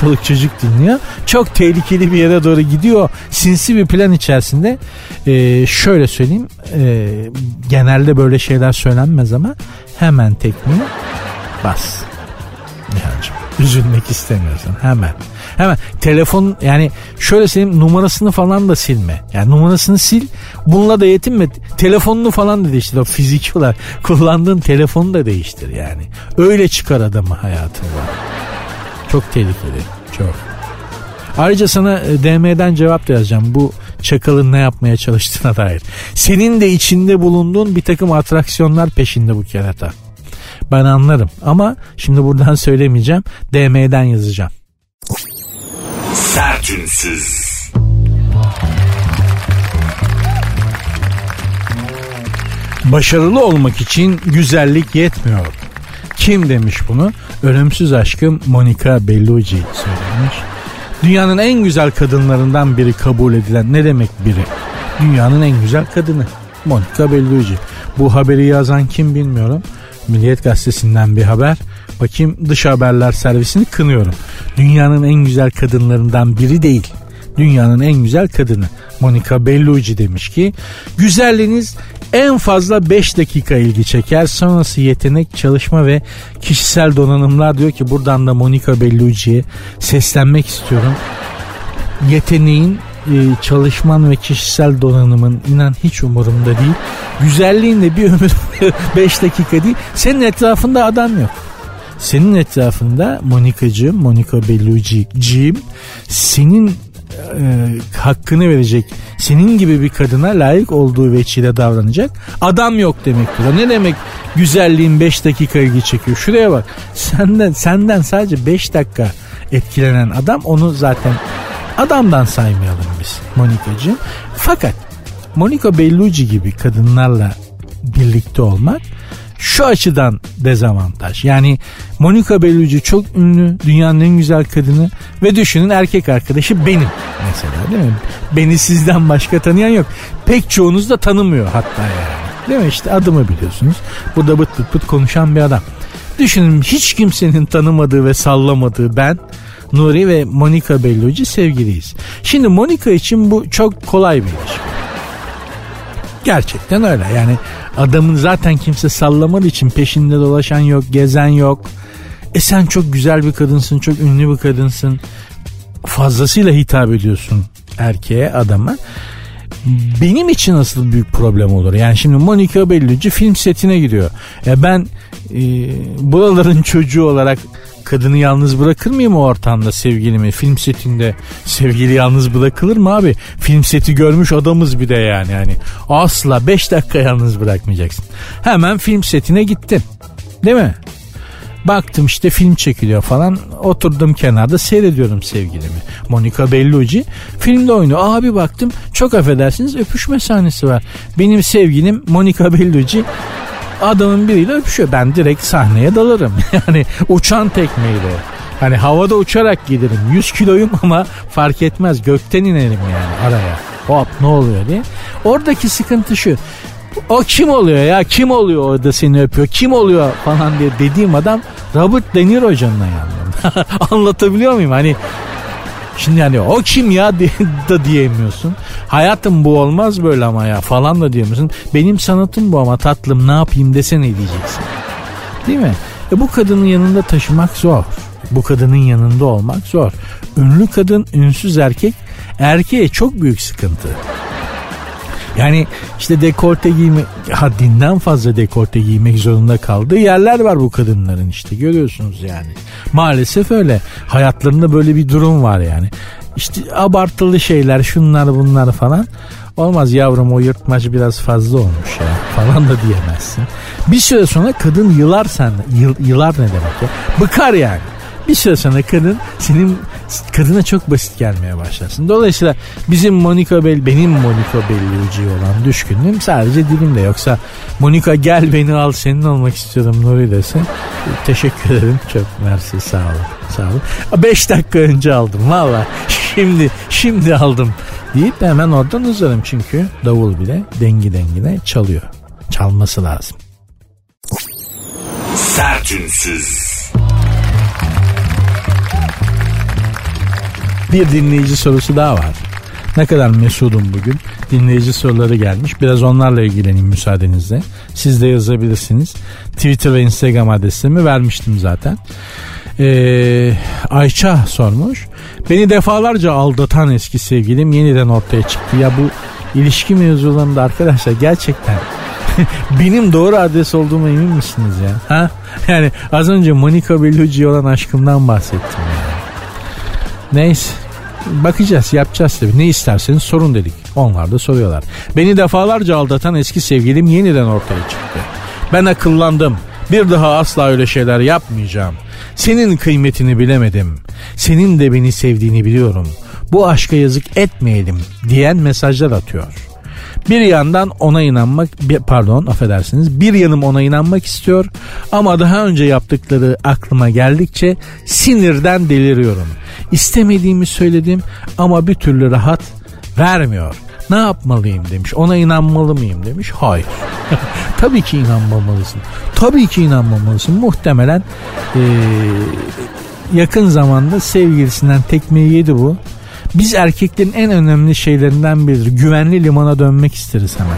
Çoluk çocuk dinliyor. Çok tehlikeli bir yere doğru gidiyor. Sinsi bir plan içerisinde. Ee, şöyle söyleyeyim. E, genelde böyle şeyler söylenmez ama hemen tekmeyi bas. Nihan'cığım üzülmek istemiyorsan hemen. Hemen telefon yani şöyle söyleyeyim numarasını falan da silme. Yani numarasını sil. Bununla da yetinme. Telefonunu falan da değiştir. O fiziki olarak kullandığın telefonu da değiştir yani. Öyle çıkar adamı hayatından. Çok tehlikeli. Çok. Ayrıca sana e, DM'den cevap da yazacağım. Bu çakalın ne yapmaya çalıştığına dair. Senin de içinde bulunduğun bir takım atraksiyonlar peşinde bu kerata. Ben anlarım ama şimdi buradan söylemeyeceğim. DM'den yazacağım. Sertünsüz. Başarılı olmak için güzellik yetmiyor. Kim demiş bunu? Ölümsüz aşkım Monica Bellucci söylemiş. Dünyanın en güzel kadınlarından biri kabul edilen ne demek biri? Dünyanın en güzel kadını. Monica Bellucci. Bu haberi yazan kim bilmiyorum. Milliyet Gazetesi'nden bir haber. Bakayım dış haberler servisini kınıyorum. Dünyanın en güzel kadınlarından biri değil. Dünyanın en güzel kadını. Monica Bellucci demiş ki güzelliğiniz en fazla 5 dakika ilgi çeker. Sonrası yetenek, çalışma ve kişisel donanımlar diyor ki buradan da Monica Bellucci'ye seslenmek istiyorum. Yeteneğin e, çalışman ve kişisel donanımın inan hiç umurumda değil. Güzelliğin de bir ömür 5 dakika değil. Senin etrafında adam yok. Senin etrafında Monika'cığım, Monica Bellucci'cim senin e, hakkını verecek, senin gibi bir kadına layık olduğu veçile davranacak adam yok demektir. O ne demek güzelliğin 5 dakika ilgi çekiyor? Şuraya bak. Senden senden sadece 5 dakika etkilenen adam onu zaten adamdan saymayalım biz Monika'cığım. Fakat Monica Bellucci gibi kadınlarla birlikte olmak şu açıdan dezavantaj. Yani Monica Bellucci çok ünlü, dünyanın en güzel kadını ve düşünün erkek arkadaşı benim mesela değil mi? Beni sizden başka tanıyan yok. Pek çoğunuz da tanımıyor hatta yani. Değil mi? İşte adımı biliyorsunuz. Burada bıt bıt bıt konuşan bir adam. Düşünün hiç kimsenin tanımadığı ve sallamadığı ben Nuri ve Monica Bellucci sevgiliyiz. Şimdi Monica için bu çok kolay bir ilişki. Gerçekten öyle yani adamın zaten kimse sallamadığı için peşinde dolaşan yok gezen yok. E sen çok güzel bir kadınsın çok ünlü bir kadınsın fazlasıyla hitap ediyorsun erkeğe adama. Benim için asıl büyük problem olur. Yani şimdi Monica Bellucci film setine gidiyor. Ya ben e, buraların çocuğu olarak kadını yalnız bırakır mıyım o ortamda sevgilimi? Film setinde sevgili yalnız bırakılır mı abi? Film seti görmüş adamız bir de yani. yani asla 5 dakika yalnız bırakmayacaksın. Hemen film setine gittim. Değil mi? Baktım işte film çekiliyor falan. Oturdum kenarda seyrediyorum sevgilimi. Monica Bellucci filmde oynuyor. Abi baktım çok affedersiniz öpüşme sahnesi var. Benim sevgilim Monica Bellucci adamın biriyle öpüşüyor. Ben direkt sahneye dalarım. Yani uçan tekmeyle. Hani havada uçarak giderim. 100 kiloyum ama fark etmez. Gökten inerim yani araya. Hop ne oluyor diye. Oradaki sıkıntı şu. O kim oluyor ya? Kim oluyor orada seni öpüyor? Kim oluyor falan diye dediğim adam Robert De Niro canına yandım. Anlatabiliyor muyum? Hani Şimdi yani o kim ya da diyemiyorsun. Hayatım bu olmaz böyle ama ya falan da diyemiyorsun. Benim sanatım bu ama tatlım ne yapayım desene diyeceksin. Değil mi? E bu kadının yanında taşımak zor. Bu kadının yanında olmak zor. Ünlü kadın, ünsüz erkek erkeğe çok büyük sıkıntı. Yani işte dekolte giymek haddinden fazla dekolte giymek zorunda kaldığı yerler var bu kadınların işte görüyorsunuz yani. Maalesef öyle. Hayatlarında böyle bir durum var yani. İşte abartılı şeyler şunlar bunlar falan. Olmaz yavrum o yırtmaç biraz fazla olmuş ya falan da diyemezsin. Bir süre sonra kadın yılar sen yıl, yılar ne demek ya? Bıkar yani bir süre sonra kadın senin kadına çok basit gelmeye başlarsın. Dolayısıyla bizim Monica Bell benim Monica Bellucci'ye olan düşkünlüğüm sadece dilimde yoksa Monica gel beni al senin olmak istiyorum Nuri dese teşekkür ederim çok mersi sağ olun sağ olun. 5 dakika önce aldım valla şimdi şimdi aldım deyip hemen oradan uzarım çünkü davul bile dengi dengine çalıyor. Çalması lazım. Sertünsüz. Bir dinleyici sorusu daha var. Ne kadar mesudum bugün. Dinleyici soruları gelmiş. Biraz onlarla ilgileneyim müsaadenizle. Siz de yazabilirsiniz. Twitter ve Instagram adresimi vermiştim zaten. Ee, Ayça sormuş. Beni defalarca aldatan eski sevgilim yeniden ortaya çıktı. Ya bu ilişki mevzularında arkadaşlar gerçekten benim doğru adres olduğuma emin misiniz ya? Ha? Yani az önce Monica Bellucci olan aşkımdan bahsettim yani. Neyse bakacağız yapacağız tabii. Ne isterseniz sorun dedik. Onlar da soruyorlar. Beni defalarca aldatan eski sevgilim yeniden ortaya çıktı. Ben akıllandım. Bir daha asla öyle şeyler yapmayacağım. Senin kıymetini bilemedim. Senin de beni sevdiğini biliyorum. Bu aşka yazık etmeyelim diyen mesajlar atıyor. Bir yandan ona inanmak pardon affedersiniz bir yanım ona inanmak istiyor ama daha önce yaptıkları aklıma geldikçe sinirden deliriyorum. İstemediğimi söyledim ama bir türlü rahat vermiyor. Ne yapmalıyım demiş. Ona inanmalı mıyım demiş. Hayır. Tabii ki inanmamalısın. Tabii ki inanmamalısın. Muhtemelen ee, yakın zamanda sevgilisinden tekmeyi yedi bu. Biz erkeklerin en önemli şeylerinden biridir. Güvenli limana dönmek isteriz hemen.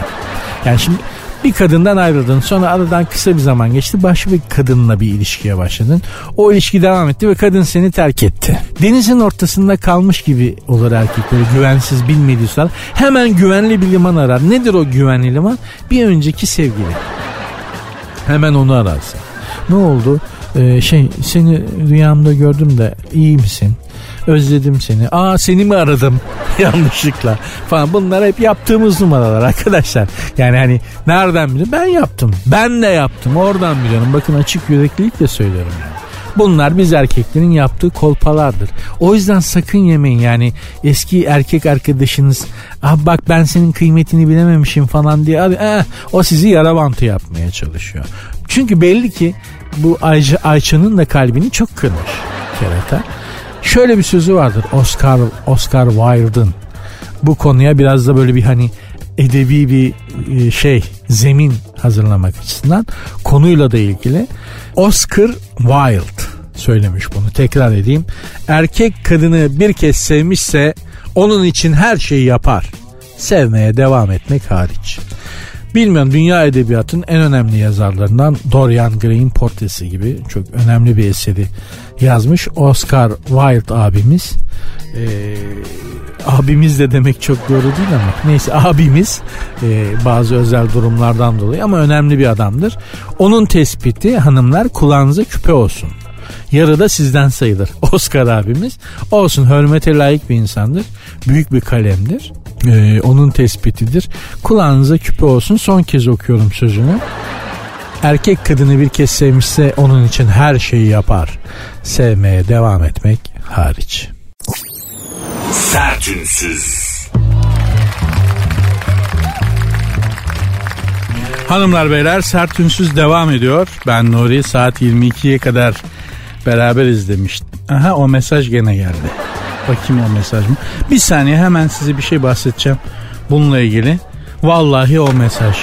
Yani şimdi bir kadından ayrıldın sonra aradan kısa bir zaman geçti başka bir kadınla bir ilişkiye başladın. O ilişki devam etti ve kadın seni terk etti. Denizin ortasında kalmış gibi olur erkek böyle güvensiz bilmediği. Hemen güvenli bir liman arar. Nedir o güvenli liman? Bir önceki sevgili. Hemen onu ararsın. Ne oldu? Ee, şey seni rüyamda gördüm de iyi misin? Özledim seni. Aa seni mi aradım yanlışlıkla falan. Bunlar hep yaptığımız numaralar arkadaşlar. Yani hani nereden biliyorum? Ben yaptım. Ben de yaptım. Oradan biliyorum. Bakın açık yüreklilikle söylüyorum yani. Bunlar biz erkeklerin yaptığı kolpalardır. O yüzden sakın yemeyin yani eski erkek arkadaşınız ah bak ben senin kıymetini bilememişim falan diye abi eh, o sizi yara bantı yapmaya çalışıyor. Çünkü belli ki bu Ayça, Ayça'nın da kalbini çok kırmış kerata. Şöyle bir sözü vardır Oscar Oscar Wilde'ın. Bu konuya biraz da böyle bir hani edebi bir e, şey zemin hazırlamak açısından konuyla da ilgili Oscar Wilde söylemiş bunu. Tekrar edeyim. Erkek kadını bir kez sevmişse onun için her şeyi yapar. Sevmeye devam etmek hariç. Bilmiyorum dünya edebiyatının en önemli yazarlarından Dorian Gray'in portresi gibi çok önemli bir eseri yazmış. Oscar Wilde abimiz. Ee, abimiz de demek çok doğru değil ama neyse abimiz e, bazı özel durumlardan dolayı ama önemli bir adamdır. Onun tespiti hanımlar kulağınıza küpe olsun. Yarı da sizden sayılır. Oscar abimiz olsun hürmete layık bir insandır. Büyük bir kalemdir. Ee, onun tespitidir. Kulağınıza küpe olsun. Son kez okuyorum sözünü. Erkek kadını bir kez sevmişse onun için her şeyi yapar. Sevmeye devam etmek hariç. Sertünsüz. Hanımlar beyler sert ünsüz devam ediyor. Ben Nuri saat 22'ye kadar beraberiz demiştim. Aha o mesaj gene geldi. Bakayım o mesaj mı? Bir saniye hemen size bir şey bahsedeceğim bununla ilgili. Vallahi o mesaj.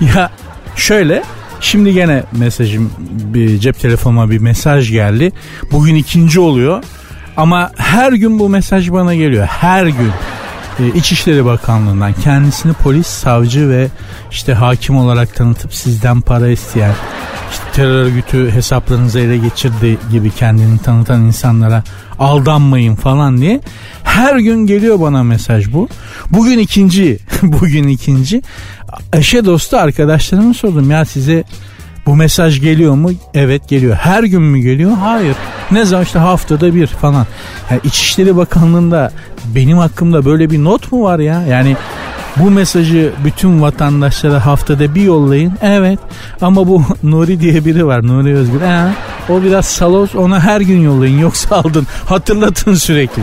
ya şöyle şimdi gene mesajım bir cep telefonuma bir mesaj geldi. Bugün ikinci oluyor. Ama her gün bu mesaj bana geliyor. Her gün. Ee, İçişleri Bakanlığı'ndan kendisini polis, savcı ve işte hakim olarak tanıtıp sizden para isteyen, işte terör örgütü hesaplarınızı ele geçirdi gibi kendini tanıtan insanlara aldanmayın falan diye her gün geliyor bana mesaj bu. Bugün ikinci, bugün ikinci. Eşe dostu arkadaşlarıma sordum ya size bu mesaj geliyor mu? Evet geliyor. Her gün mü geliyor? Hayır. Ne zaman işte haftada bir falan. Yani İçişleri Bakanlığı'nda benim hakkımda böyle bir not mu var ya? Yani bu mesajı bütün vatandaşlara haftada bir yollayın. Evet. Ama bu Nuri diye biri var. Nuri Özgür. He, o biraz salos. Ona her gün yollayın. Yoksa aldın. Hatırlatın sürekli.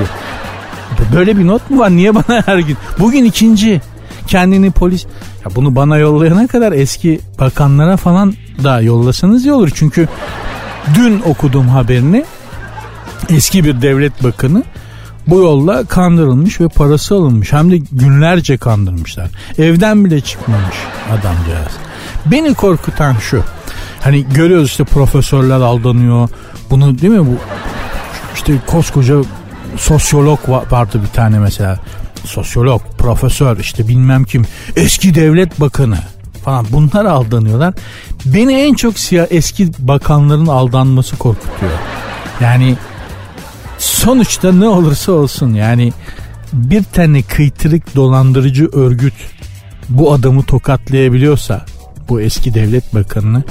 Böyle bir not mu var? Niye bana her gün? Bugün ikinci. Kendini polis... Ya bunu bana yollayana kadar eski bakanlara falan da yollasanız iyi olur. Çünkü dün okudum haberini. Eski bir devlet bakanı bu yolla kandırılmış ve parası alınmış. Hem de günlerce kandırmışlar. Evden bile çıkmamış adamcağız. Beni korkutan şu. Hani görüyoruz işte profesörler aldanıyor. Bunu değil mi bu işte koskoca sosyolog vardı bir tane mesela. Sosyolog, profesör işte bilmem kim. Eski devlet bakanı falan bunlar aldanıyorlar. Beni en çok siyah eski bakanların aldanması korkutuyor. Yani sonuçta ne olursa olsun yani bir tane kıytırık dolandırıcı örgüt bu adamı tokatlayabiliyorsa bu eski devlet bakanını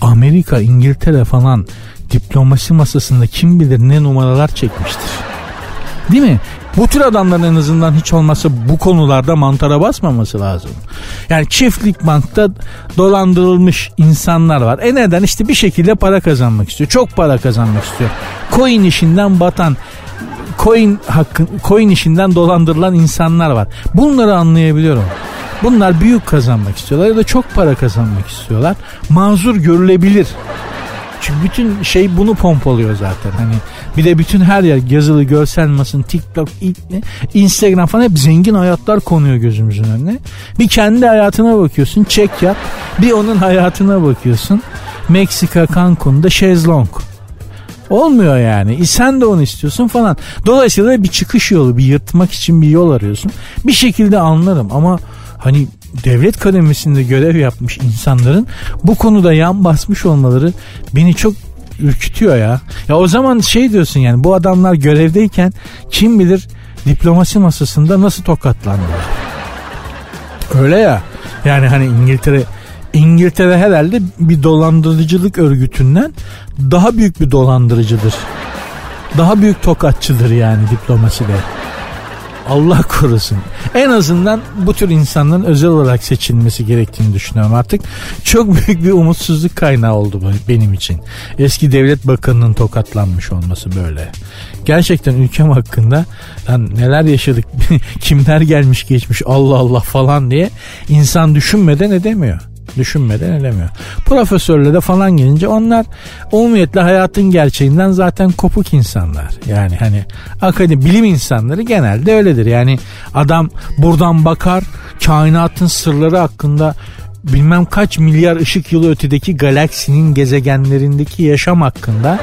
Amerika, İngiltere falan diplomasi masasında kim bilir ne numaralar çekmiştir. Değil mi? Bu tür adamların en azından hiç olmazsa bu konularda mantara basmaması lazım. Yani çiftlik bankta dolandırılmış insanlar var. E neden? İşte bir şekilde para kazanmak istiyor. Çok para kazanmak istiyor. Coin işinden batan coin hakkın coin işinden dolandırılan insanlar var. Bunları anlayabiliyorum. Bunlar büyük kazanmak istiyorlar ya da çok para kazanmak istiyorlar. Mazur görülebilir. Çünkü bütün şey bunu pompalıyor zaten. Hani bir de bütün her yer yazılı görsel masın TikTok, Instagram falan hep zengin hayatlar konuyor gözümüzün önüne. Bir kendi hayatına bakıyorsun çek yap. Bir onun hayatına bakıyorsun. Meksika Cancun'da şezlong. Olmuyor yani. E sen de onu istiyorsun falan. Dolayısıyla bir çıkış yolu, bir yırtmak için bir yol arıyorsun. Bir şekilde anlarım ama hani devlet kademesinde görev yapmış insanların bu konuda yan basmış olmaları beni çok ürkütüyor ya. Ya o zaman şey diyorsun yani bu adamlar görevdeyken kim bilir diplomasi masasında nasıl tokatlandılar. Öyle ya. Yani hani İngiltere İngiltere herhalde bir dolandırıcılık örgütünden daha büyük bir dolandırıcıdır. Daha büyük tokatçıdır yani diplomaside. Allah korusun. En azından bu tür insanların özel olarak seçilmesi gerektiğini düşünüyorum artık. Çok büyük bir umutsuzluk kaynağı oldu benim için. Eski devlet bakanının tokatlanmış olması böyle. Gerçekten ülkem hakkında yani neler yaşadık, kimler gelmiş geçmiş Allah Allah falan diye insan düşünmeden edemiyor düşünmeden edemiyor. Profesörlere falan gelince onlar umumiyetle hayatın gerçeğinden zaten kopuk insanlar. Yani hani akademi bilim insanları genelde öyledir. Yani adam buradan bakar kainatın sırları hakkında bilmem kaç milyar ışık yılı ötedeki galaksinin gezegenlerindeki yaşam hakkında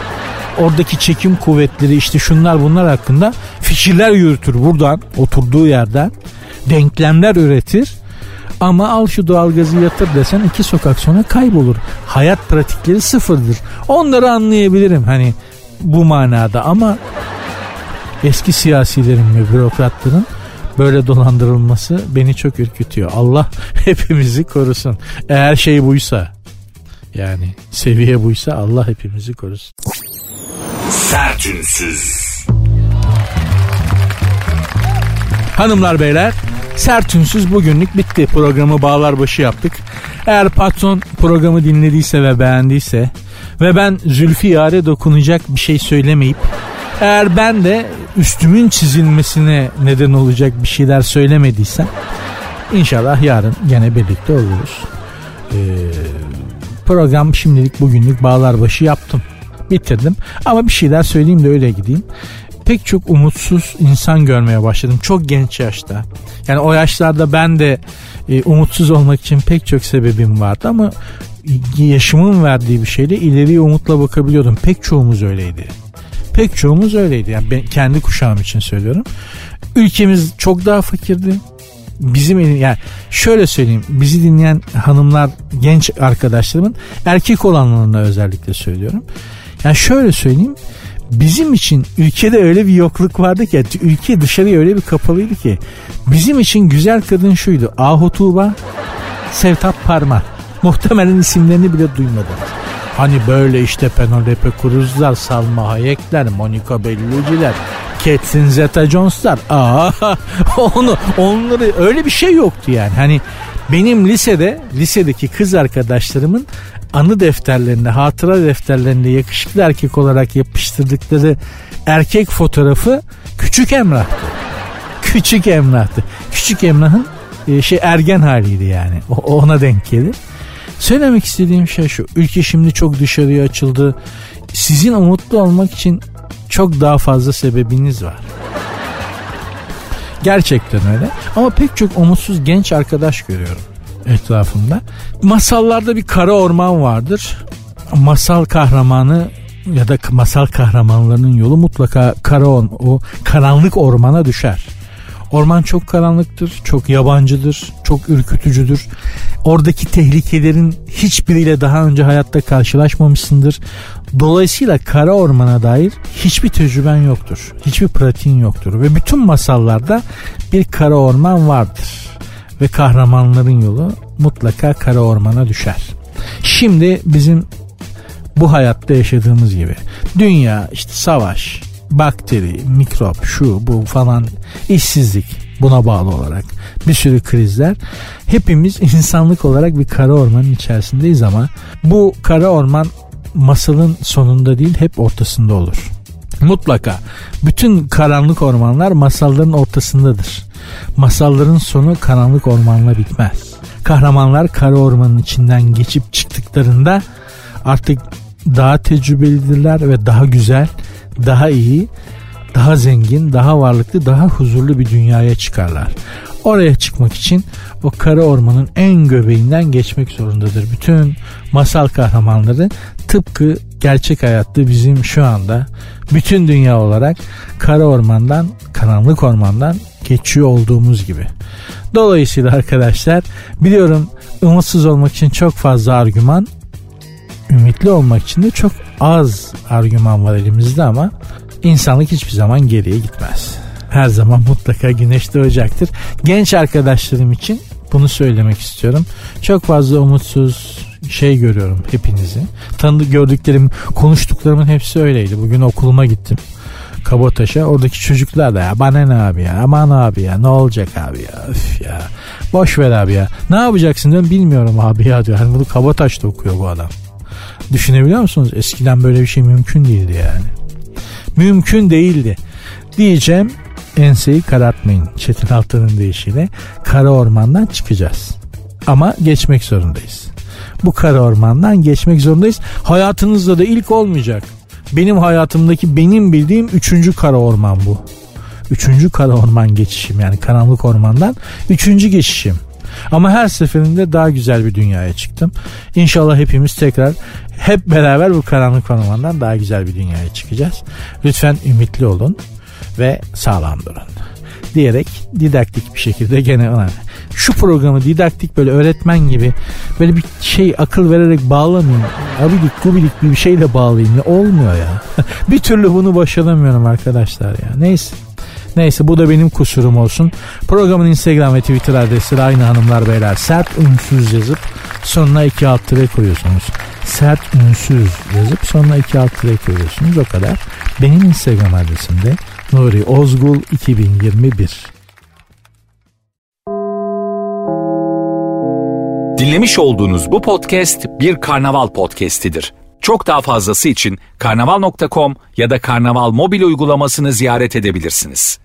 oradaki çekim kuvvetleri işte şunlar bunlar hakkında fikirler yürütür buradan oturduğu yerden denklemler üretir ama al şu doğalgazı yatır desen iki sokak sonra kaybolur. Hayat pratikleri sıfırdır. Onları anlayabilirim hani bu manada ama eski siyasilerin ve bürokratların böyle dolandırılması beni çok ürkütüyor. Allah hepimizi korusun. Eğer şey buysa yani seviye buysa Allah hepimizi korusun. Sertünsüz. Hanımlar beyler sert ünsüz bugünlük bitti. Programı bağlar başı yaptık. Eğer patron programı dinlediyse ve beğendiyse ve ben Zülfü Yare dokunacak bir şey söylemeyip eğer ben de üstümün çizilmesine neden olacak bir şeyler söylemediysem inşallah yarın gene birlikte oluruz. Ee, program şimdilik bugünlük bağlar başı yaptım. Bitirdim. Ama bir şeyler söyleyeyim de öyle gideyim. Pek çok umutsuz insan görmeye başladım. Çok genç yaşta. Yani o yaşlarda ben de e, umutsuz olmak için pek çok sebebim vardı ama yaşımın verdiği bir şeyle ileriye umutla bakabiliyordum. Pek çoğumuz öyleydi. Pek çoğumuz öyleydi. Yani ben kendi kuşağım için söylüyorum. Ülkemiz çok daha fakirdi. Bizim elin yani şöyle söyleyeyim bizi dinleyen hanımlar genç arkadaşlarımın erkek olanlarına özellikle söylüyorum. Yani şöyle söyleyeyim bizim için ülkede öyle bir yokluk vardı ki ülke dışarıya öyle bir kapalıydı ki bizim için güzel kadın şuydu Ahu Tuğba Sevtap Parma muhtemelen isimlerini bile duymadım. Hani böyle işte Penelope Cruz'lar, Salma Hayek'ler, Monica Bellucci'ler, Catherine Zeta-Jones'lar. Aa, onu, onları öyle bir şey yoktu yani. Hani benim lisede, lisedeki kız arkadaşlarımın anı defterlerinde, hatıra defterlerinde yakışıklı erkek olarak yapıştırdıkları erkek fotoğrafı Küçük Emrah'tı. Küçük Emrah'tı. Küçük Emrah'ın e, şey ergen haliydi yani. O, ona denk gelir. Söylemek istediğim şey şu. Ülke şimdi çok dışarıya açıldı. Sizin umutlu olmak için çok daha fazla sebebiniz var. Gerçekten öyle. Ama pek çok umutsuz genç arkadaş görüyorum etrafımda. Masallarda bir kara orman vardır. Masal kahramanı ya da masal kahramanlarının yolu mutlaka kara o karanlık ormana düşer. Orman çok karanlıktır, çok yabancıdır, çok ürkütücüdür. Oradaki tehlikelerin hiçbiriyle daha önce hayatta karşılaşmamışsındır. Dolayısıyla kara ormana dair hiçbir tecrüben yoktur. Hiçbir pratiğin yoktur. Ve bütün masallarda bir kara orman vardır. Ve kahramanların yolu mutlaka kara ormana düşer. Şimdi bizim bu hayatta yaşadığımız gibi dünya işte savaş, bakteri, mikrop, şu bu falan işsizlik buna bağlı olarak bir sürü krizler. Hepimiz insanlık olarak bir kara ormanın içerisindeyiz ama bu kara orman masalın sonunda değil hep ortasında olur. Mutlaka bütün karanlık ormanlar masalların ortasındadır. Masalların sonu karanlık ormanla bitmez. Kahramanlar kara ormanın içinden geçip çıktıklarında artık daha tecrübelidirler ve daha güzel, daha iyi, daha zengin, daha varlıklı, daha huzurlu bir dünyaya çıkarlar. Oraya çıkmak için o kara ormanın en göbeğinden geçmek zorundadır. Bütün masal kahramanları tıpkı gerçek hayatta bizim şu anda bütün dünya olarak kara ormandan, karanlık ormandan geçiyor olduğumuz gibi. Dolayısıyla arkadaşlar biliyorum umutsuz olmak için çok fazla argüman, ümitli olmak için de çok az argüman var elimizde ama insanlık hiçbir zaman geriye gitmez. Her zaman mutlaka güneş doğacaktır. Genç arkadaşlarım için bunu söylemek istiyorum. Çok fazla umutsuz şey görüyorum hepinizi. Tanıdık gördüklerim, konuştuklarımın hepsi öyleydi. Bugün okuluma gittim. Kabotaş'a oradaki çocuklar da ya bana ne abi ya aman abi ya ne olacak abi ya öf ya boş ver abi ya ne yapacaksın diyorum bilmiyorum abi ya diyor. Hani bunu Kabotaş'ta okuyor bu adam. Düşünebiliyor musunuz? Eskiden böyle bir şey mümkün değildi yani. Mümkün değildi. Diyeceğim enseyi karartmayın. Çetin Altan'ın deyişiyle kara ormandan çıkacağız. Ama geçmek zorundayız. Bu kara ormandan geçmek zorundayız. Hayatınızda da ilk olmayacak. Benim hayatımdaki benim bildiğim üçüncü kara orman bu. Üçüncü kara orman geçişim yani karanlık ormandan üçüncü geçişim. Ama her seferinde daha güzel bir dünyaya çıktım. İnşallah hepimiz tekrar hep beraber bu karanlık ormandan daha güzel bir dünyaya çıkacağız. Lütfen ümitli olun ve sağlam durun diyerek didaktik bir şekilde gene ona şu programı didaktik böyle öğretmen gibi böyle bir şey akıl vererek bağlamayın. Abidik gubidik bir şeyle bağlayayım. Ya. Olmuyor ya. bir türlü bunu başaramıyorum arkadaşlar ya. Neyse. Neyse bu da benim kusurum olsun. Programın Instagram ve Twitter adresleri aynı hanımlar beyler. Sert ünsüz yazıp sonuna iki alt tire koyuyorsunuz. Sert ünsüz yazıp sonuna iki alt tire koyuyorsunuz. O kadar. Benim Instagram adresim de Nuri Ozgul 2021. Dinlemiş olduğunuz bu podcast bir karnaval podcastidir. Çok daha fazlası için karnaval.com ya da karnaval mobil uygulamasını ziyaret edebilirsiniz.